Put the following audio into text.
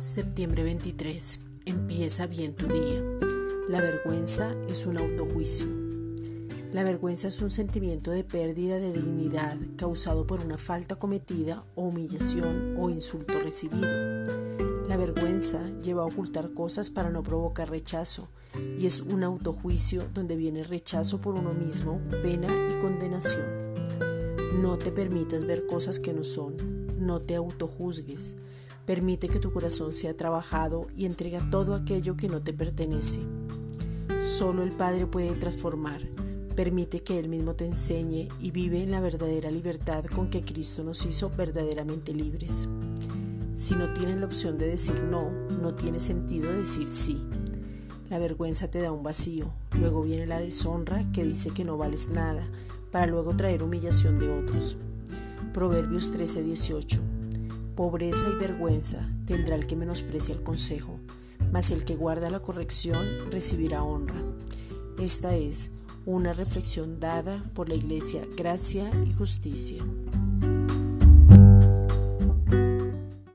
Septiembre 23. Empieza bien tu día. La vergüenza es un autojuicio. La vergüenza es un sentimiento de pérdida de dignidad causado por una falta cometida o humillación o insulto recibido. La vergüenza lleva a ocultar cosas para no provocar rechazo y es un autojuicio donde viene rechazo por uno mismo, pena y condenación. No te permitas ver cosas que no son, no te autojuzgues. Permite que tu corazón sea trabajado y entrega todo aquello que no te pertenece. Solo el Padre puede transformar. Permite que Él mismo te enseñe y vive en la verdadera libertad con que Cristo nos hizo verdaderamente libres. Si no tienes la opción de decir no, no tiene sentido decir sí. La vergüenza te da un vacío, luego viene la deshonra que dice que no vales nada, para luego traer humillación de otros. Proverbios 13:18 Pobreza y vergüenza tendrá el que menosprecia el consejo, mas el que guarda la corrección recibirá honra. Esta es una reflexión dada por la Iglesia Gracia y Justicia.